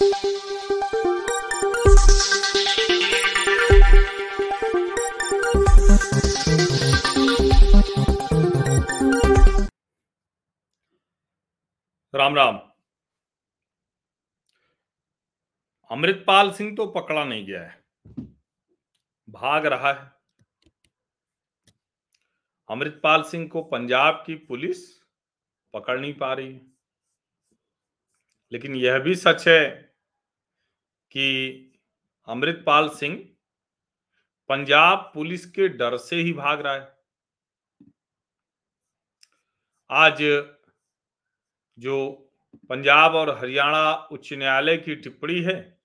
राम राम। अमृतपाल सिंह तो पकड़ा नहीं गया है। भाग रहा है। अमृतपाल सिंह को पंजाब की पुलिस पकड़ नहीं पा रही लेकिन यह भी सच है कि अमृतपाल सिंह पंजाब पुलिस के डर से ही भाग रहा है। आज जो पंजाब और हरियाणा उच्च न्यायालय की टिप्पणी है,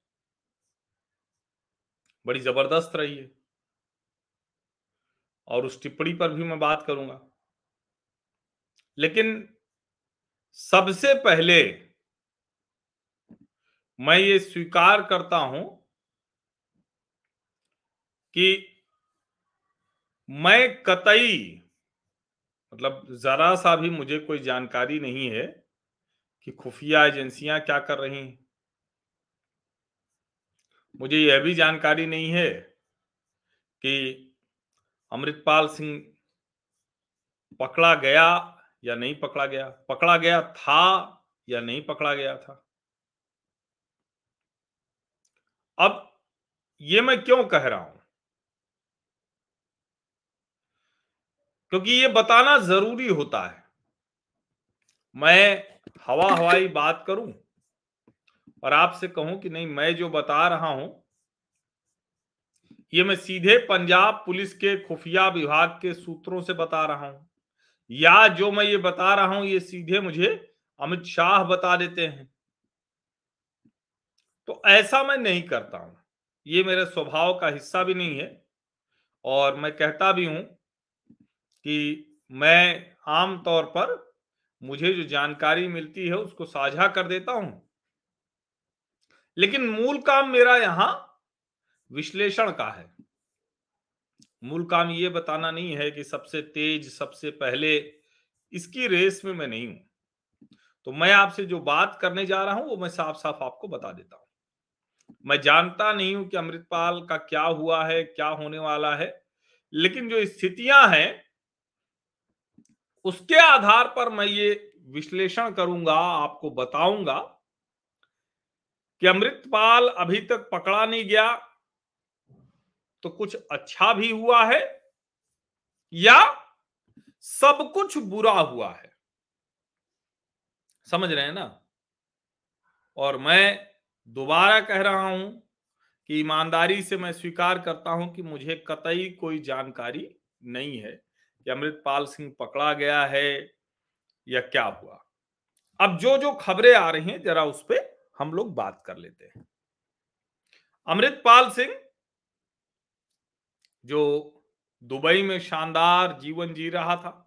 बड़ी ज़बरदस्त रही है। और उस टिप्पणी पर भी मैं बात करूँगा। लेकिन सबसे पहले मैं ये स्वीकार करता हूँ कि मैं कतई मतलब जरा सा भी मुझे कोई जानकारी नहीं है कि खुफिया एजेंसियाँ क्या कर रही हैं। मुझे यह भी जानकारी नहीं है कि अमृतपाल सिंह पकड़ा गया या नहीं पकड़ा गया पकड़ा गया था या नहीं पकड़ा गया था। अब ये मैं क्यों कह रहा हूँ? क्योंकि ये बताना ज़रूरी होता है। मैं हवा हवाई बात करूँ और आपसे कहूँ कि नहीं, मैं जो बता रहा हूँ, ये मैं सीधे पंजाब पुलिस के खुफिया विभाग के सूत्रों से बता रहा हूँ। या जो मैं ये बता रहा हूँ, ये सीधे मुझे अमित शाह बता देते हैं। तो ऐसा मैं नहीं करता हूँ। ये मेरे स्वभाव का हिस्सा भी नहीं है और मैं कहता भी हूँ कि मैं आम तौर पर मुझे जो जानकारी मिलती है उसको साझा कर देता हूँ। लेकिन मूल काम मेरा यहाँ विश्लेषण का है। मूल काम ये बताना नहीं है कि सबसे तेज, सबसे पहले इसकी रेस में मैं नहीं हूँ। तो मैं आपसे जो बात करने जा रहा हूँ वो मैं साफ़ साफ़ आपको बता देता हूँ। मैं जानता नहीं हूँ कि अमृतपाल का क्या हुआ है, क्या होने वाला है, लेकिन जो स्थितियाँ हैं, उसके आधार पर मैं ये विश्लेषण करूँगा, आपको बताऊँगा कि अमृतपाल अभी तक पकड़ा नहीं गया तो कुछ अच्छा भी हुआ है या सब कुछ बुरा हुआ है? समझ रहे हैं ना? और मैं दोबारा कह रहा हूँ कि ईमानदारी से मैं स्वीकार करता हूँ कि मुझे कतई कोई जानकारी नहीं है कि अमृतपाल सिंह पकड़ा गया है या क्या हुआ। अब जो जो खबरें आ रही हैं, जरा उस पर हम लोग बात कर लेते हैं। अमृतपाल सिंह, जो दुबई में शानदार जीवन जी रहा था,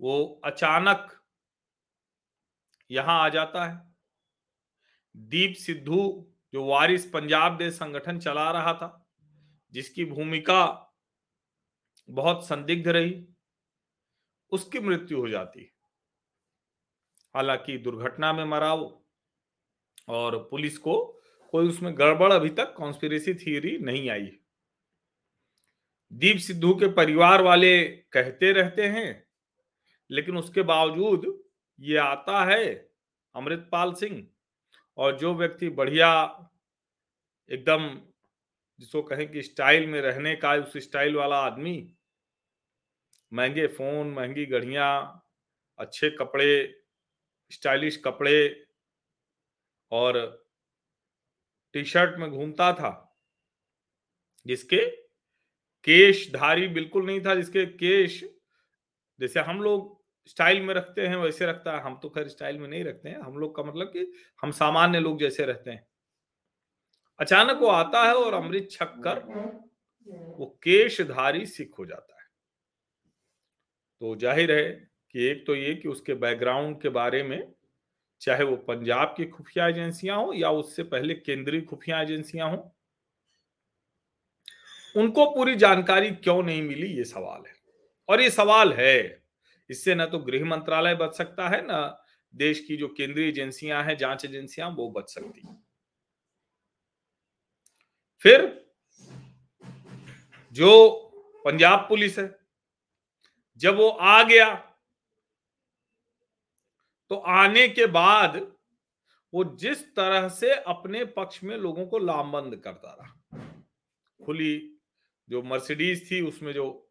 वो अचानक यहाँ आ जाता है। दीप सिद्धू, जो वारिस पंजाब देश संगठन चला रहा था, जिसकी भूमिका बहुत संदिग्ध रही, उसकी मृत्यु हो जाती। हालाँकि दुर्घटना में मरा वो, और पुलिस को कोई उसमें गड़बड़ अभी तक कॉन्स्पिरेसी थियरी नहीं आई दीप सिद्धू के परिवार वाले कहते रहते हैं, लेकिन उसके बावजूद ये आता है अमृतपाल सिंह और जो व्यक्ति बढ़िया एकदम जिसको कहें कि स्टाइल में रहने का उस स्टाइल वाला आदमी, महँगे फ़ोन, महँगी घड़ियाँ, अच्छे कपड़े, स्टाइलिश कपड़े और टी शर्ट में घूमता था, जिसके केश धारी बिल्कुल नहीं था, जिसके केश, जैसे हम लोग स्टाइल में रखते हैं, वैसे रखता है। हम तो खैर स्टाइल में नहीं रखते हैं। हम लोग का मतलब कि हम सामान्य लोग जैसे रहते हैं। अचानक वो आता है और अमृत छक कर वो केशधारी सिख हो जाता है। तो ज़ाहिर है कि एक तो ये कि उसके बैकग्राउंड के बारे में, चाहे वो पंजाब की खुफिया एजेंसियाँ हो या उससे पहले केंद्रीय खुफिया एजेंसियाँ हो, उनको पूरी जानकारी क्यों नहीं मिली, ये सवाल है। और ये सवाल है इससे ना तो गृह मंत्रालय बच सकता है, ना देश की जो केंद्रीय एजेंसियाँ हैं, जाँच एजेंसियाँ, वो बच सकती फिर जो पंजाब पुलिस है, जब वो आ गया तो आने के बाद वो जिस तरह से अपने पक्ष में लोगों को लामबंद करता रहा। खुली जो मर्सिडीज थी, उसमें जो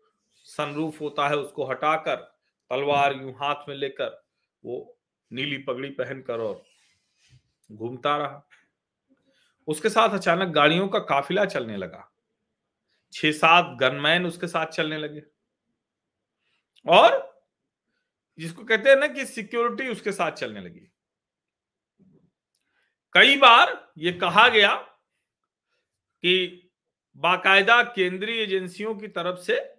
सनरूफ होता है, उसको हटाकर तलवार यूँ हाथ में लेकर वो नीली पगड़ी पहनकर और घूमता रहा। उसके साथ अचानक गाड़ियों का काफिला चलने लगा। छह सात गनमैन उसके साथ चलने लगे। और जिसको कहते हैं ना कि सिक्योरिटी उसके साथ चलने लगी। कई बार ये कहा गया कि बाकायदा केंद्रीय एजेंसियों की तरफ़ से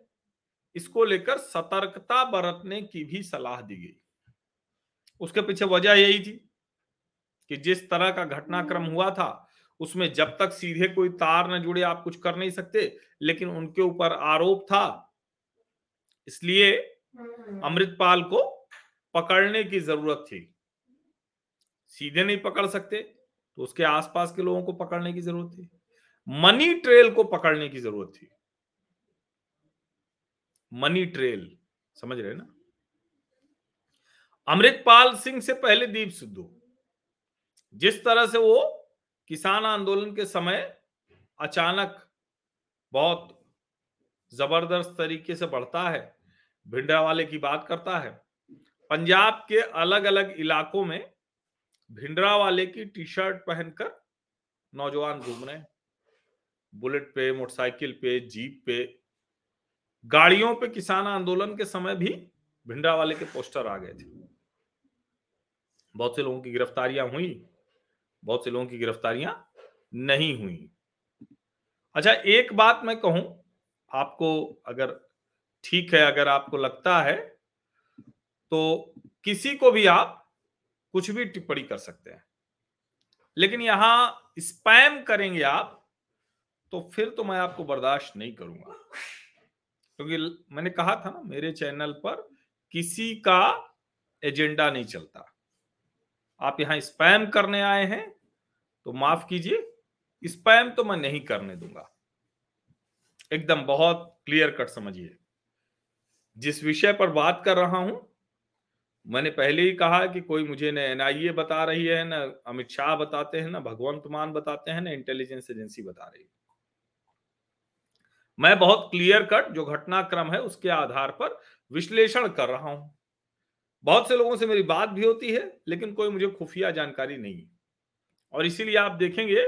इसको लेकर सतर्कता बरतने की भी सलाह दी गई। उसके पीछे वजह यही थी कि जिस तरह का घटनाक्रम हुआ था, उसमें जब तक सीधे कोई तार न जुड़े आप कुछ कर नहीं सकते, लेकिन उनके ऊपर आरोप था। इसलिए अमृतपाल को पकड़ने की ज़रूरत थी। सीधे नहीं पकड़ सकते तो उसके आसपास के लोगों को पकड़ने की ज़रूरत थी। मनी ट्रेल को पकड़ने की ज़रूरत थी। मनी ट्रेल, समझ रहे ना? अमृतपाल सिंह से पहले दीप सिद्धू। जिस तरह से वो किसान आंदोलन के समय अचानक बहुत ज़बरदस्त तरीके से बढ़ता है, भिंडरा वाले की बात करता है, पंजाब के अलग अलग इलाकों में भिंडरा वाले की टी शर्ट पहनकर नौजवान घूम रहे हैं। बुलेट पे, मोटरसाइकिल पे, जीप पे गाड़ियों पे किसान आंदोलन के समय भी भिंडरा वाले के पोस्टर आ गए थे। बहुत से लोगों की गिरफ्तारियाँ हुई, बहुत से लोगों की गिरफ्तारियाँ नहीं हुई। अच्छा एक बात मैं कहूँ, आपको अगर ठीक है, अगर आपको लगता है तो किसी को भी आप कुछ भी टिप्पणी कर सकते हैं। लेकिन यहाँ स्पैम करेंगे आप तो फिर तो मैं आपको बर्दाश्त नहीं करूँगा। क्योंकि मैंने कहा था ना, मेरे चैनल पर किसी का एजेंडा नहीं चलता। आप यहाँ स्पैम करने आए हैं तो माफ़ कीजिए, स्पैम तो मैं नहीं करने दूँगा। एकदम बहुत क्लियर कट समझिए। जिस विषय पर बात कर रहा हूँ, मैंने पहले ही कहा कि कोई मुझे न एनआईए बता रही है, ना अमित शाह बताते हैं, ना भगवंत मान बताते हैं, ना इंटेलिजेंस एजेंसी बता रही है। मैं बहुत क्लियर कट जो घटनाक्रम है उसके आधार पर विश्लेषण कर रहा हूँ। बहुत से लोगों से मेरी बात भी होती है, लेकिन कोई मुझे खुफिया जानकारी नहीं और इसीलिए आप देखेंगे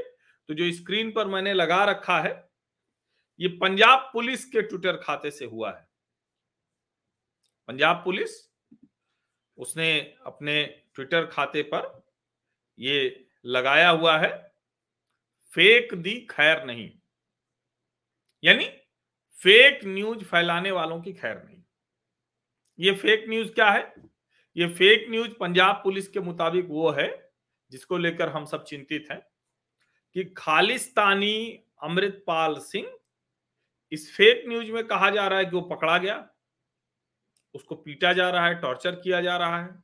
तो जो स्क्रीन पर मैंने लगा रखा है, ये पंजाब पुलिस के ट्विटर खाते से हुआ है। पंजाब पुलिस, उसने अपने ट्विटर खाते पर ये लगाया हुआ है, फेक दी खैर नहीं। यानी फेक न्यूज़ फैलाने वालों की खैर नहीं। ये फेक न्यूज़ क्या है? ये फेक न्यूज़ पंजाब पुलिस के मुताबिक वो है, जिसको लेकर हम सब चिंतित हैं, कि खालिस्तानी अमृतपाल सिंह इस फेक न्यूज़ में कहा जा रहा है कि वो पकड़ा गया, उसको पीटा जा रहा है टॉर्चर किया जा रहा है।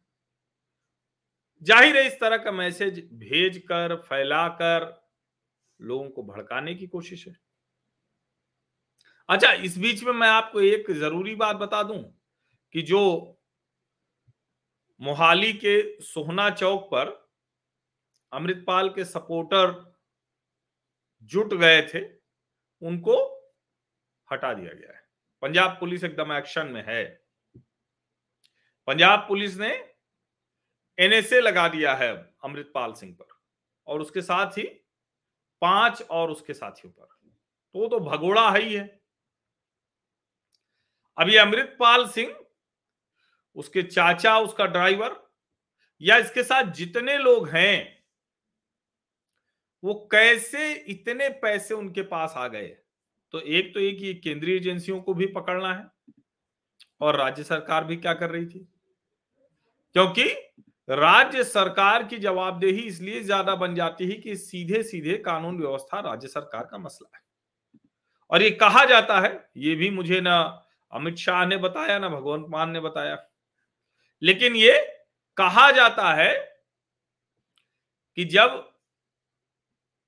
ज़ाहिर है इस तरह का मैसेज भेज कर फैलाकर लोगों को भड़काने की कोशिश है। अच्छा इस बीच में मैं आपको एक ज़रूरी बात बता दूँ कि जो मोहाली के सोहना चौक पर अमृतपाल के सपोर्टर जुट गए थे, उनको हटा दिया गया है। पंजाब पुलिस एकदम एक्शन में है। पंजाब पुलिस ने एनएसए लगा दिया है अमृतपाल सिंह पर और उसके साथ ही पाँच और उसके साथियों पर। तो तो भगोड़ा है ही है। अभी अमृतपाल सिंह, उसके चाचा, उसका ड्राइवर, या इसके साथ जितने लोग हैं, वो कैसे इतने पैसे उनके पास आ गए? तो एक तो एक ये केंद्रीय एजेंसियों को भी पकड़ना है, और राज्य सरकार भी क्या कर रही थी? क्योंकि राज्य सरकार की जवाबदेही इसलिए ज़्यादा बन जाती है कि सीधे सीधे कानून व्यवस्था राज्य सरकार का मसला है। और ये कहा जाता है, ये भी मुझे ना अमित शाह ने बताया ना, भगवंत मान ने बताया। लेकिन ये कहा जाता है कि जब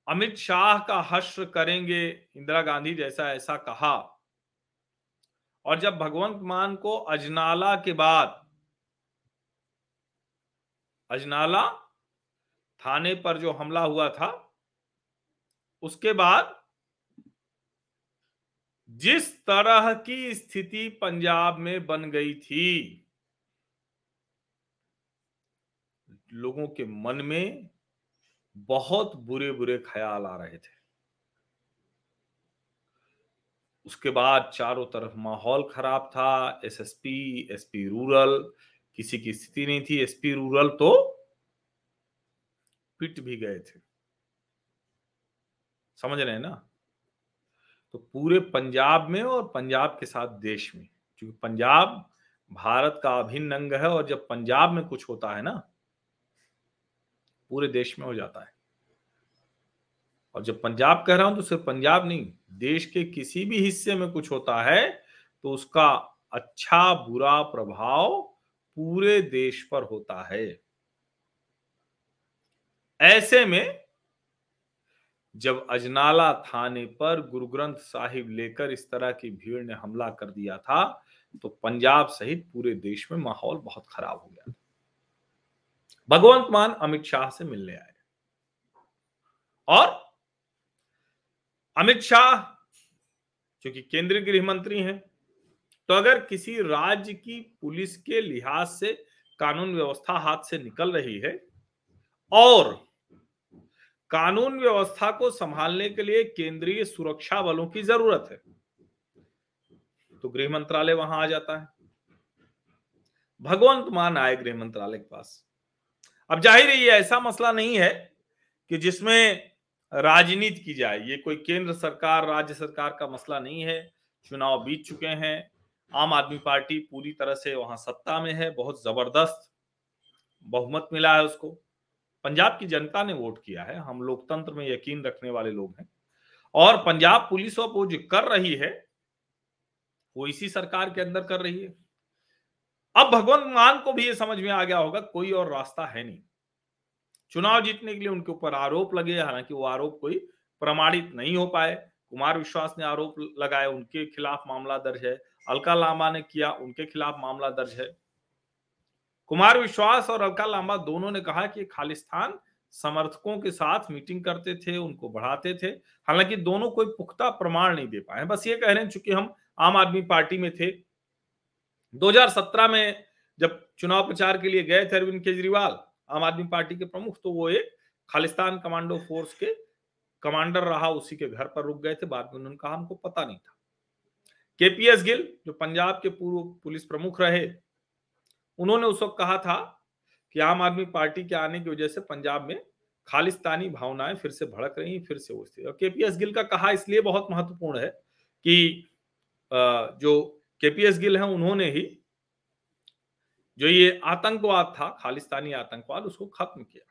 अमित शाह का हश्र करेंगे, इंदिरा गांधी जैसा ऐसा कहा, और जब भगवंत मान को अजनाला के बाद, अजनाला थाने पर जो हमला हुआ था, उसके बाद जिस तरह की स्थिति पंजाब में बन गई थी, लोगों के मन में बहुत बुरे बुरे ख्याल आ रहे थे। उसके बाद चारों तरफ़ माहौल खराब था, एसएसपी, एसपी रूरल, किसी की स्थिति नहीं थी। एसपी रूरल तो पिट भी गए थे। समझ रहे हैं ना? तो पूरे पंजाब में और पंजाब के साथ देश में। क्योंकि पंजाब भारत का अभिन्न अंग है और जब पंजाब में कुछ होता है ना, पूरे देश में हो जाता है। और जब पंजाब कह रहा हूँ तो सिर्फ़ पंजाब नहीं, देश के किसी भी हिस्से में कुछ होता है तो उसका अच्छा बुरा प्रभाव पूरे देश पर होता है। ऐसे में जब अजनाला थाने पर गुरु ग्रंथ साहिब लेकर इस तरह की भीड़ ने हमला कर दिया था तो पंजाब सहित पूरे देश में माहौल बहुत खराब हो गया भगवंत मान अमित शाह से मिलने आए। और अमित शाह क्योंकि केंद्रीय गृह मंत्री हैं तो अगर किसी राज्य की पुलिस के लिहाज से कानून व्यवस्था हाथ से निकल रही है और कानून व्यवस्था को संभालने के लिए केंद्रीय सुरक्षा बलों की ज़रूरत है। तो गृह मंत्रालय वहाँ आ जाता है। भगवंत मान आए गृह मंत्रालय के पास। अब ज़ाहिर है, ये ऐसा मसला नहीं है कि जिसमें राजनीति की जाए। ये कोई केंद्र सरकार, राज्य सरकार का मसला नहीं है। चुनाव बीत चुके हैं। आम आदमी पार्टी पूरी तरह से वहाँ सत्ता में है। बहुत ज़बरदस्त बहुमत मिला है उसको। पंजाब की जनता ने वोट किया है, हम लोकतंत्र में यकीन रखने वाले लोग हैं, और पंजाब पुलिस अब वो जो कर रही है, वो इसी सरकार के अंदर कर रही है। अब भगवंत मान को भी ये समझ में आ गया होगा, कोई और रास्ता है नहीं। चुनाव जीतने के लिए उनके ऊपर आरोप लगे, हालाँकि वो आरोप कोई प्रमाणित नहीं हो पाए। कुमार विश्वास ने आरोप लगाए, उनके खिलाफ मामला दर्ज है। अलका लामा ने किया, उनके खिलाफ मामला दर्ज है। कुमार विश्वास और अलका लांबा दोनों ने कहा कि खालिस्तान समर्थकों के साथ मीटिंग करते थे, उनको बढ़ाते थे। हालाँकि दोनों कोई पुख्ता प्रमाण नहीं दे पाए। बस ये कह रहे हैं, चूँकि हम आम आदमी पार्टी में थे। 2017 में जब चुनाव प्रचार के लिए गए थे अरविंद केजरीवाल, आम आदमी पार्टी के प्रमुख तो वो एक खालिस्तान कमांडो फोर्स के कमांडर रहा, उसी के घर पर रुक गए थे। बाद में उन्होंने कहा, हमको पता नहीं था। केपीएस गिल, जो पंजाब के पूर्व पुलिस प्रमुख रहे उन्होंने उस वक्त कहा था कि आम आदमी पार्टी के आने की वजह से पंजाब में खालिस्तानी भावनाएँ फिर से भड़क रही फिर से वो और केपीएस गिल का कहा इसलिए बहुत महत्वपूर्ण है कि जो केपीएस गिल है, उन्होंने ही जो ये आतंकवाद था, खालिस्तानी आतंकवाद, उसको खत्म किया।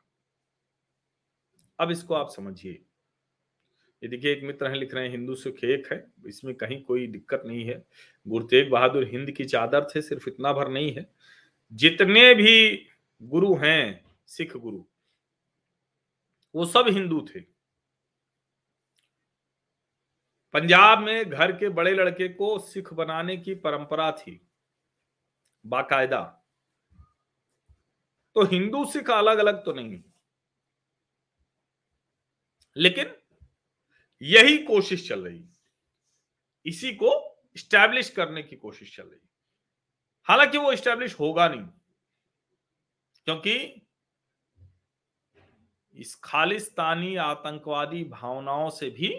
अब इसको आप समझिए। ये देखिए, एक मित्र हैं, लिख रहे हैं, हिंदू सिख एक है, इसमें कहीं कोई दिक्कत नहीं है। गुरु तेग बहादुर हिंद की चादर थे, सिर्फ़ इतना भर नहीं है। जितने भी गुरु हैं, सिख गुरु, वो सब हिंदू थे। पंजाब में घर के बड़े लड़के को सिख बनाने की परंपरा थी, बाकायदा। तो हिंदू सिख अलग अलग तो नहीं। लेकिन यही कोशिश चल रही। इसी को स्टैब्लिश करने की कोशिश चल रही। हालाँकि वो स्टैब्लिश होगा नहीं, क्योंकि इस खालिस्तानी आतंकवादी भावनाओं से भी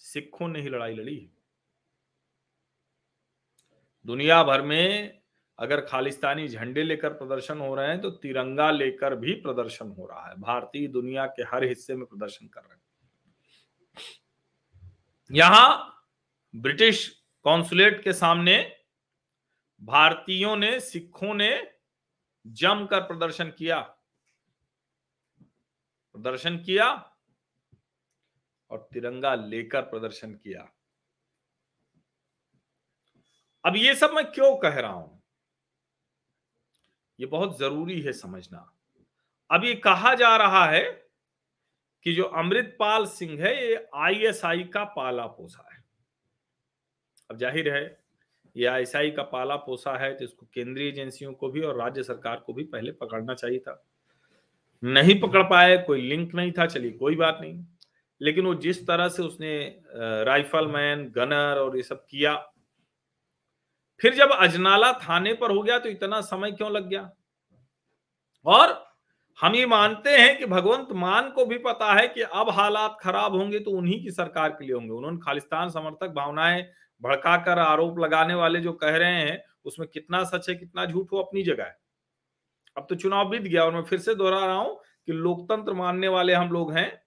सिखों ने ही लड़ाई लड़ी दुनिया भर में अगर खालिस्तानी झंडे लेकर प्रदर्शन हो रहे हैं तो तिरंगा लेकर भी प्रदर्शन हो रहा है। भारतीय दुनिया के हर हिस्से में प्रदर्शन कर रहे हैं। यहाँ ब्रिटिश कॉन्सुलेट के सामने भारतीयों ने, सिखों ने जमकर प्रदर्शन किया। प्रदर्शन किया और तिरंगा लेकर प्रदर्शन किया। अब ये सब मैं क्यों कह रहा हूँ? ये बहुत ज़रूरी है समझना। अब ये कहा जा रहा है कि जो अमृतपाल सिंह है, ये आईएसआई का पाला पोसा है। अब ज़ाहिर है ये आईएसआई का पाला पोसा है तो इसको केंद्रीय एजेंसियों को भी और राज्य सरकार को भी पहले पकड़ना चाहिए था। नहीं पकड़ पाए, कोई लिंक नहीं था, चलिए कोई बात नहीं। लेकिन वो जिस तरह से उसने राइफलमैन गनर और ये सब किया, फिर जब अजनाला थाने पर हो गया तो इतना समय क्यों लग गया? और हम ये मानते हैं कि भगवंत मान को भी पता है कि अब हालात खराब होंगे तो उन्हीं की सरकार के लिए होंगे। उन्होंने खालिस्तान समर्थक भावनाएँ भड़काकर आरोप लगाने वाले जो कह रहे हैं, उसमें कितना सच है, कितना झूठ हो अपनी जगह है। अब तो चुनाव बीत गया और मैं फिर से दोहरा रहा हूँ कि लोकतंत्र मानने वाले हम लोग हैं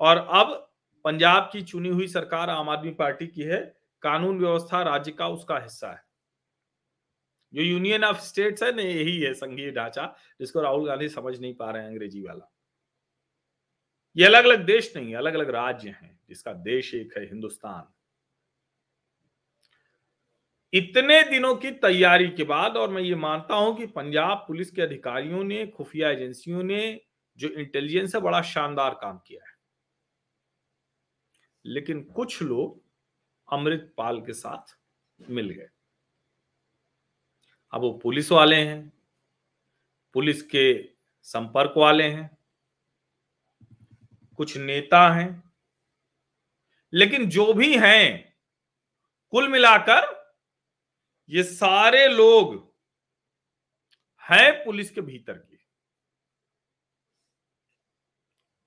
और अब पंजाब की चुनी हुई सरकार आम आदमी पार्टी की है, कानून व्यवस्था राज्य का उसका हिस्सा है। जो यूनियन ऑफ़ स्टेट्स है ना, यही है संघीय ढांचा, जिसको राहुल गांधी समझ नहीं पा रहे हैं अंग्रेज़ी वाला। ये अलग अलग देश नहीं अलग अलग राज्य हैं, जिसका देश एक है, हिंदुस्तान। इतने दिनों की तैयारी के बाद, और मैं ये मानता हूँ कि पंजाब पुलिस के अधिकारियों ने, खुफिया एजेंसियों ने, जो इंटेलिजेंस है, बड़ा शानदार काम किया है। लेकिन कुछ लोग अमृतपाल के साथ मिल गए। अब वो पुलिस वाले हैं, पुलिस के संपर्क वाले हैं, कुछ नेता हैं, लेकिन जो भी हैं, कुल मिलाकर ये सारे लोग हैं पुलिस के भीतर के।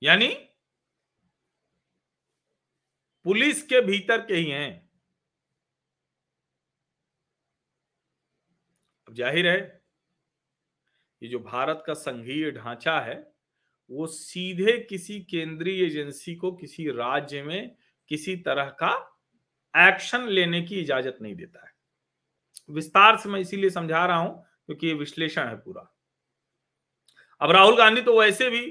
यानी पुलिस के भीतर के ही हैं। अब ज़ाहिर है, ये जो भारत का संघीय ढांचा है, वो सीधे किसी केंद्रीय एजेंसी को, किसी राज्य में किसी तरह का एक्शन लेने की इजाज़त नहीं देता है। विस्तार से मैं इसीलिए समझा रहा हूँ क्योंकि ये विश्लेषण है पूरा। अब राहुल गांधी तो वैसे भी,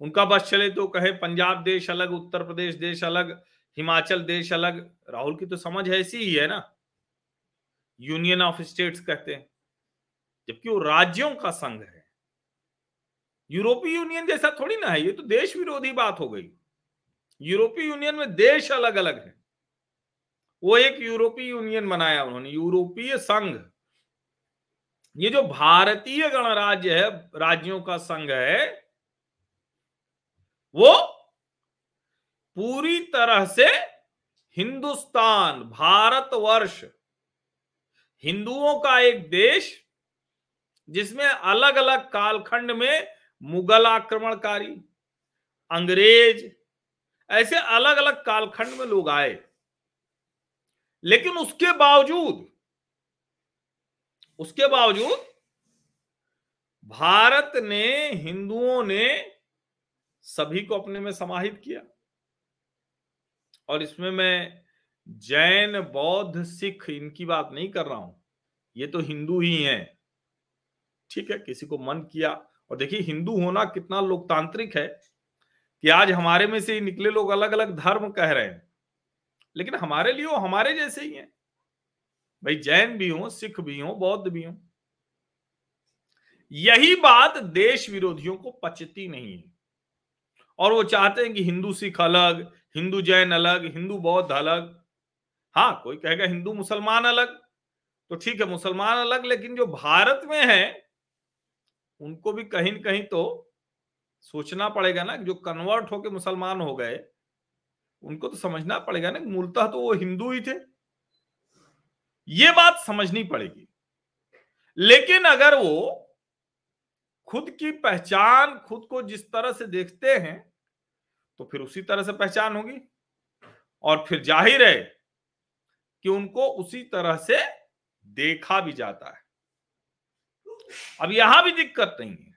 उनका बस चले तो कहे पंजाब देश अलग, उत्तर प्रदेश देश अलग, हिमाचल देश अलग। राहुल की तो समझ ऐसी ही है ना। यूनियन ऑफ़ स्टेट्स कहते हैं, जबकि वो राज्यों का संघ है। यूरोपीय यूनियन जैसा थोड़ी ना है, ये तो देश विरोधी बात हो गई। यूरोपीय यूनियन में देश अलग अलग है। वो एक यूरोपीय यूनियन बनाया उन्होंने, यूरोपीय संघ। ये जो भारतीय गणराज्य है, राज्यों का संघ है, वो पूरी तरह से हिंदुस्तान, भारतवर्ष, हिंदुओं का एक देश, जिसमें अलग अलग कालखंड में मुगल आक्रमणकारी, अंग्रेज़, ऐसे अलग अलग कालखंड में लोग आए। लेकिन उसके बावजूद उसके बावजूद भारत ने, हिंदुओं ने सभी को अपने में समाहित किया। और इसमें मैं जैन, बौद्ध, सिख इनकी बात नहीं कर रहा हूँ। ये तो हिंदू ही हैं। ठीक है, किसी को मन किया। और देखिए, हिंदू होना कितना लोकतांत्रिक है कि आज हमारे में से निकले लोग अलग अलग धर्म कह रहे हैं। लेकिन हमारे लिए वो हमारे जैसे ही हैं। भाई जैन भी हो, सिख भी हो, बौद्ध भी हो। यही बात देश विरोधियों को पचती नहीं है। और वो चाहते हैं कि हिंदू सिख अलग, हिंदू जैन अलग, हिंदू बौद्ध अलग। हाँ कोई कहेगा हिंदू मुसलमान अलग तो ठीक है, मुसलमान अलग, लेकिन जो भारत में है, उनको भी कहीं कहीं तो सोचना पड़ेगा ना जो कन्वर्ट होके मुसलमान हो गए उनको तो समझना पड़ेगा ना, मूलतः तो वो हिंदू ही थे। ये बात समझनी पड़ेगी। लेकिन अगर वो खुद की पहचान, खुद को जिस तरह से देखते हैं तो फिर उसी तरह से पहचान होगी। और फिर ज़ाहिर है कि उनको उसी तरह से देखा भी जाता है। अब यहाँ भी दिक्कत नहीं है।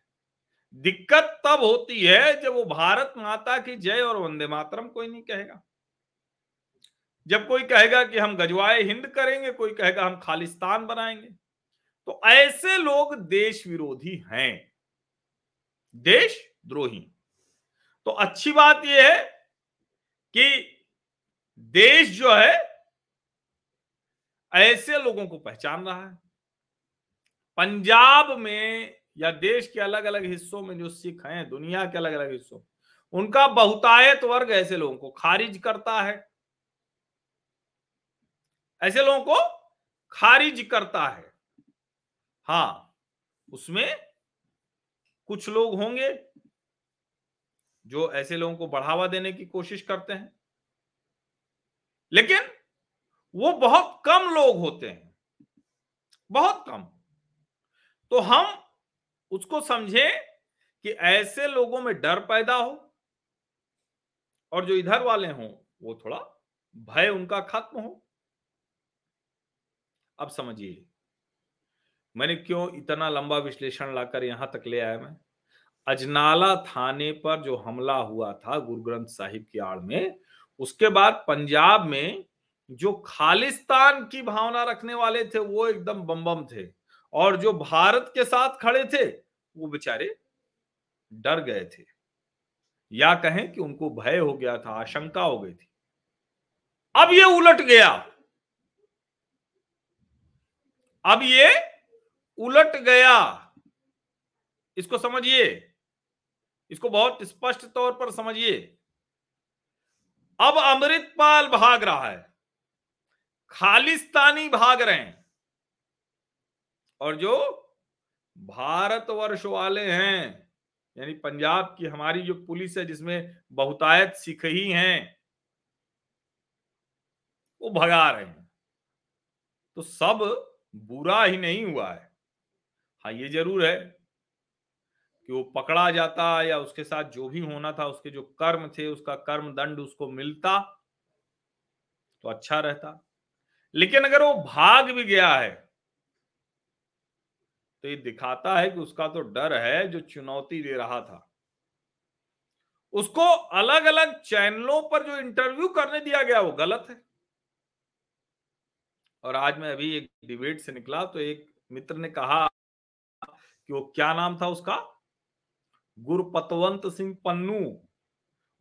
दिक्कत तब होती है जब वो भारत माता की जय और वंदे मातरम कोई नहीं कहेगा। जब कोई कहेगा कि हम गजवाए हिंद करेंगे, कोई कहेगा हम खालिस्तान बनाएँगे। तो ऐसे लोग देश विरोधी हैं। देश द्रोही। तो अच्छी बात यह है कि देश जो है, ऐसे लोगों को पहचान रहा है। पंजाब में या देश के अलग अलग हिस्सों में जो सिख हैं, दुनिया के अलग अलग हिस्सों उनका बहुतायत वर्ग ऐसे लोगों को, खारिज करता है। ऐसे लोगों को खारिज करता है। हाँ, उसमें कुछ लोग होंगे जो ऐसे लोगों को बढ़ावा देने की कोशिश करते हैं। लेकिन वो बहुत कम लोग होते हैं, बहुत कम। तो हम उसको समझे कि ऐसे लोगों में डर पैदा हो और जो इधर वाले हों, वो थोड़ा भय उनका खत्म हो। अब समझिए, मैंने क्यों इतना लंबा विश्लेषण लाकर यहाँ तक ले आया मैं? अजनाला थाने पर जो हमला हुआ था गुरु ग्रंथ साहिब की आड़ में, उसके बाद पंजाब में जो खालिस्तान की भावना रखने वाले थे, वो एकदम बम बम थे। और जो भारत के साथ खड़े थे, वो बेचारे डर गए थे। या कहें कि उनको भय हो गया था, आशंका हो गई थी। अब ये उलट गया। अब ये उलट गया। इसको समझिए। इसको बहुत स्पष्ट तौर पर समझिए। अब अमृतपाल भाग रहा है। खालिस्तानी भाग रहे हैं। और जो भारतवर्ष वाले हैं, यानी पंजाब की हमारी जो पुलिस है, जिसमें बहुतायत सिख ही हैं, वो भगा रहे हैं। तो सब बुरा ही नहीं हुआ है। हाँ ये ज़रूर है कि वो पकड़ा जाता या उसके साथ जो भी होना था, उसके जो कर्म थे, उसका कर्म दंड उसको मिलता तो अच्छा रहता। लेकिन अगर वो भाग भी गया है तो ये दिखाता है कि उसका तो डर है जो चुनौती दे रहा था। उसको अलग अलग चैनलों पर जो इंटरव्यू करने दिया गया, वो गलत है। और आज मैं अभी एक डिबेट से निकला तो एक मित्र ने कहा कि वो क्या नाम था उसका? गुरपतवंत सिंह पन्नू।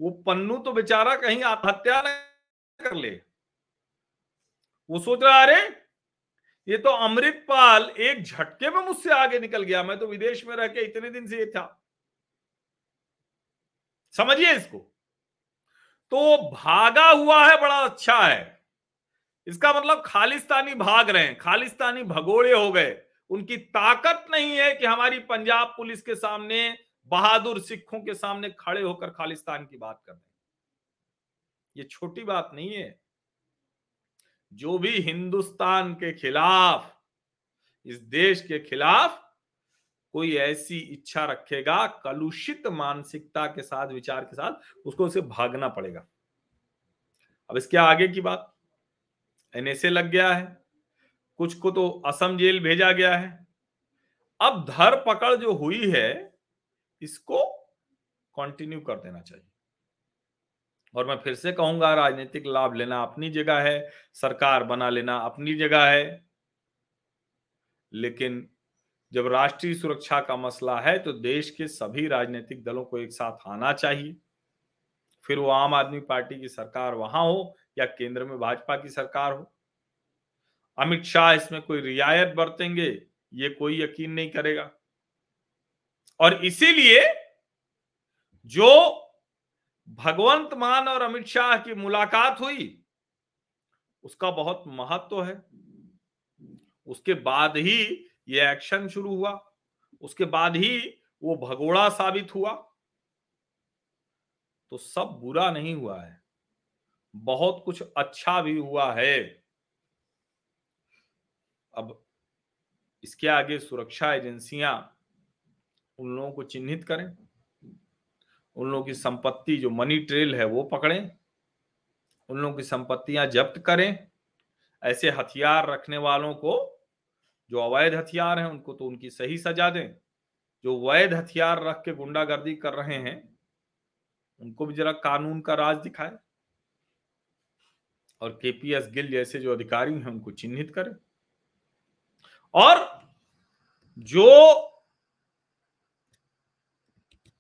वो पन्नू तो बेचारा कहीं आत्महत्या कर ले। वो सोच रहा, अरे ये तो अमृतपाल एक झटके में मुझसे आगे निकल गया, मैं तो विदेश में रह के इतने दिन से ये था। समझिए इसको। तो भागा हुआ है, बड़ा अच्छा है। इसका मतलब खालिस्तानी भाग रहे हैं, खालिस्तानी भगोड़े हो गए। उनकी ताकत नहीं है कि हमारी पंजाब पुलिस के सामने, बहादुर सिखों के सामने खड़े होकर खालिस्तान की बात कर रहे ये छोटी बात नहीं है। जो भी हिंदुस्तान के खिलाफ, इस देश के खिलाफ कोई ऐसी इच्छा रखेगा, कलुषित मानसिकता के साथ, विचार के साथ, उसको उसे भागना पड़ेगा। अब इसके आगे की बात। एनएसए लग गया है। कुछ को तो असम जेल भेजा गया है। अब धर पकड़ जो हुई है, इसको कंटिन्यू कर देना चाहिए। और मैं फिर से कहूँगा, राजनीतिक लाभ लेना अपनी जगह है, सरकार बना लेना अपनी जगह है। लेकिन जब राष्ट्रीय सुरक्षा का मसला है तो देश के सभी राजनीतिक दलों को एक साथ आना चाहिए। फिर वो आम आदमी पार्टी की सरकार वहाँ हो या केंद्र में भाजपा की सरकार हो। अमित शाह इसमें कोई रियायत बरतेंगे, ये कोई यकीन नहीं करेगा। और इसीलिए जो भगवंत मान और अमित शाह की मुलाकात हुई। उसका बहुत महत्व तो है। उसके बाद ही ये एक्शन शुरू हुआ। उसके बाद ही वो भगोड़ा साबित हुआ। तो सब बुरा नहीं हुआ है। बहुत कुछ अच्छा भी हुआ है। अब इसके आगे सुरक्षा एजेंसियाँ उन लोगों को चिन्हित करें। उन लोगों की संपत्ति, जो मनी ट्रेल है, वो पकड़ें। उन लोगों की संपत्तियाँ जब्त करें। ऐसे हथियार रखने वालों को, जो अवैध हथियार हैं, उनको तो उनकी सही सजा दें। जो वैध हथियार रख के गुंडागर्दी कर रहे हैं, उनको भी जरा कानून का राज दिखाए। और केपीएस गिल जैसे जो अधिकारी हैं, उनको चिन्हित करें। और जो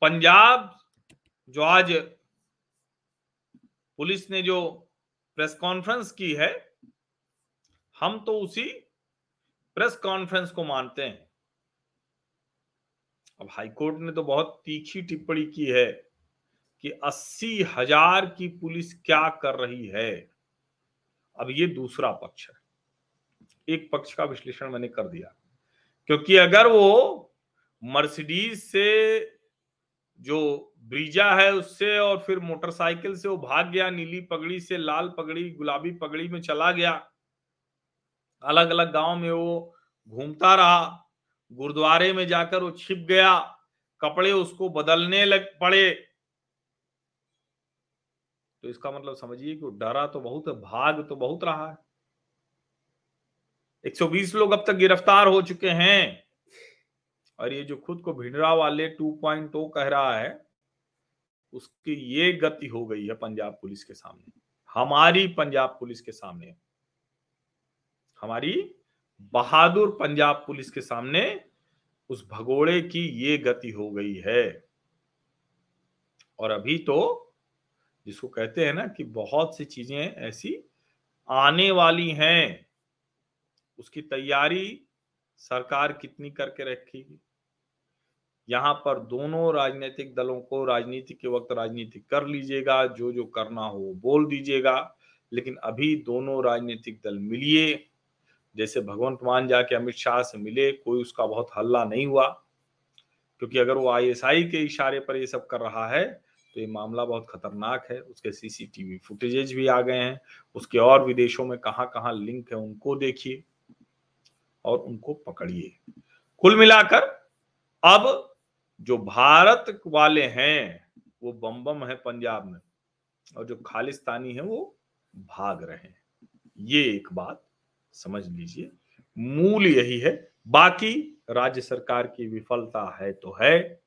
पंजाब जो आज पुलिस ने जो प्रेस कॉन्फ्रेंस की है, हम तो उसी प्रेस कॉन्फ्रेंस को मानते हैं। अब हाईकोर्ट ने तो बहुत तीखी टिप्पणी की है कि अस्सी हज़ार की पुलिस क्या कर रही है। अब ये दूसरा पक्ष है। एक पक्ष का विश्लेषण मैंने कर दिया। क्योंकि अगर वो मर्सिडीज से जो ब्रीजा है उससे और फिर मोटरसाइकिल से वो भाग गया, नीली पगड़ी से लाल पगड़ी, गुलाबी पगड़ी में चला गया। अलग अलग गाँव में वो घूमता रहा, गुरुद्वारे में जाकर वो छिप गया, कपड़े उसको बदलने लग पड़े। तो इसका मतलब समझिए कि डरा तो बहुत है, भाग तो बहुत रहा है। 120 लोग अब तक गिरफ़्तार हो चुके हैं। और ये जो खुद को भिंडरा वाले 2.0 कह रहा है, उसकी ये गति हो गई है पंजाब पुलिस के सामने। हमारी पंजाब पुलिस के सामने। हमारी बहादुर पंजाब पुलिस के सामने उस भगोड़े की ये गति हो गई है। और अभी तो जिसको कहते हैं ना कि बहुत सी चीज़ें ऐसी आने वाली हैं, उसकी तैयारी सरकार कितनी करके रखेगी? यहाँ पर दोनों राजनीतिक दलों को राजनीति के वक्त राजनीति कर लीजिएगा, जो जो करना हो बोल दीजिएगा। लेकिन अभी दोनों राजनीतिक दल मिलिए, जैसे भगवंत मान जाके अमित शाह से मिले, कोई उसका बहुत हल्ला नहीं हुआ। क्योंकि अगर वो आईएसआई के इशारे पर ये सब कर रहा है तो ये मामला बहुत खतरनाक है। उसके सीसीटीवी फुटेजेज भी आ गए हैं। उसके और विदेशों में कहाँ कहाँ लिंक है, उनको देखिए और उनको पकड़िए। कुल मिलाकर, अब जो भारत वाले हैं, वो बम बम है पंजाब में और जो खालिस्तानी है, वो भाग रहे हैं। ये एक बात समझ लीजिए। मूल यही है, बाकी राज्य सरकार की विफलता है तो है।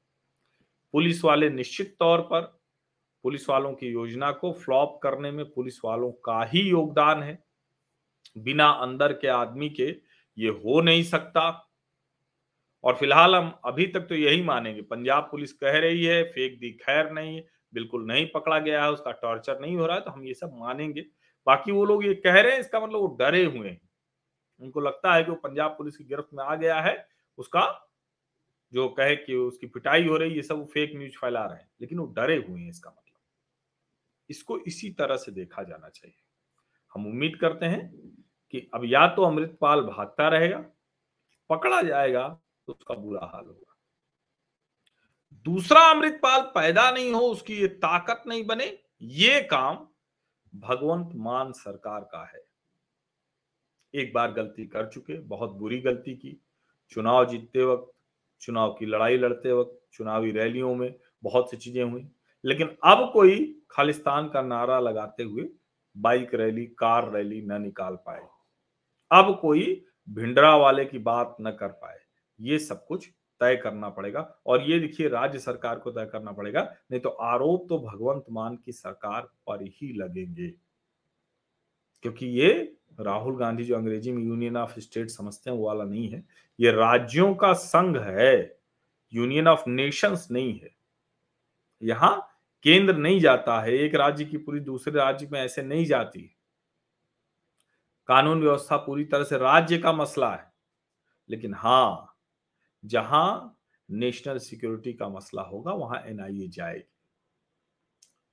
पुलिस वाले निश्चित तौर पर पुलिस वालों की योजना को फ्लॉप करने में पुलिस वालों का ही योगदान है। बिना अंदर के आदमी के ये हो नहीं सकता। और फ़िलहाल हम अभी तक तो यही मानेंगे, पंजाब पुलिस कह रही है, फेक दी, खैर नहीं, बिल्कुल नहीं पकड़ा गया है, उसका टॉर्चर नहीं हो रहा है तो हम ये सब मानेंगे। बाकी वो लोग ये कह रहे हैं, इसका मतलब वो डरे हुए हैं। उनको लगता है कि वो पंजाब पुलिस की गिरफ्त में आ गया है, उसका जो कहे कि उसकी पिटाई हो रही है, ये सब फेक न्यूज़ फैला रहे हैं, लेकिन वो डरे हुए हैं इसका मतलब। इसको इसी तरह से देखा जाना चाहिए। हम उम्मीद करते हैं कि अब या तो अमृतपाल भागता रहेगा, पकड़ा जाएगा तो उसका बुरा हाल होगा। दूसरा अमृतपाल पैदा नहीं हो, उसकी ये ताकत नहीं बने, ये काम भगवंत मान सरकार का है। एक बार गलती कर चुके, बहुत बुरी गलती की। चुनाव जीतते वक्त, चुनाव की लड़ाई लड़ते वक्त, चुनावी रैलियों में बहुत सी चीज़ें हुई। लेकिन अब कोई खालिस्तान का नारा लगाते हुए बाइक रैली, कार रैली न निकाल पाए। अब कोई भिंडरा वाले की बात न कर पाए। ये सब कुछ तय करना पड़ेगा और ये देखिए राज्य सरकार को तय करना पड़ेगा, नहीं तो आरोप तो भगवंत मान की सरकार पर ही लगेंगे। क्योंकि ये राहुल गांधी जो अंग्रेज़ी में यूनियन ऑफ़ स्टेट समझते हैं, वो वाला नहीं है। ये राज्यों का संघ है, यूनियन ऑफ़ नेशंस नहीं है। यहाँ केंद्र नहीं जाता है, एक राज्य की पूरी दूसरे राज्य में ऐसे नहीं जाती। कानून व्यवस्था पूरी तरह से राज्य का मसला है। लेकिन हाँ जहाँ नेशनल सिक्योरिटी का मसला होगा, वहाँ एनआईए जाएगी।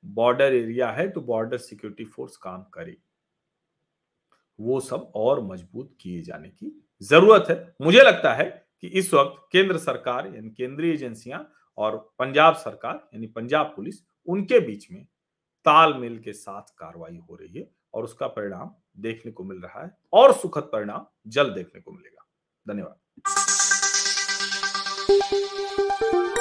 बॉर्डर एरिया है तो बॉर्डर सिक्योरिटी फोर्स काम करे। वो सब और मज़बूत किए जाने की ज़रूरत है। मुझे लगता है कि इस वक्त केंद्र सरकार यानी केंद्रीय एजेंसियाँ और पंजाब सरकार यानी पंजाब पुलिस उनके बीच में तालमेल के साथ कार्रवाई हो रही है और उसका परिणाम देखने को मिल रहा है और सुखद परिणाम जल्द देखने को मिलेगा। धन्यवाद। Thank you.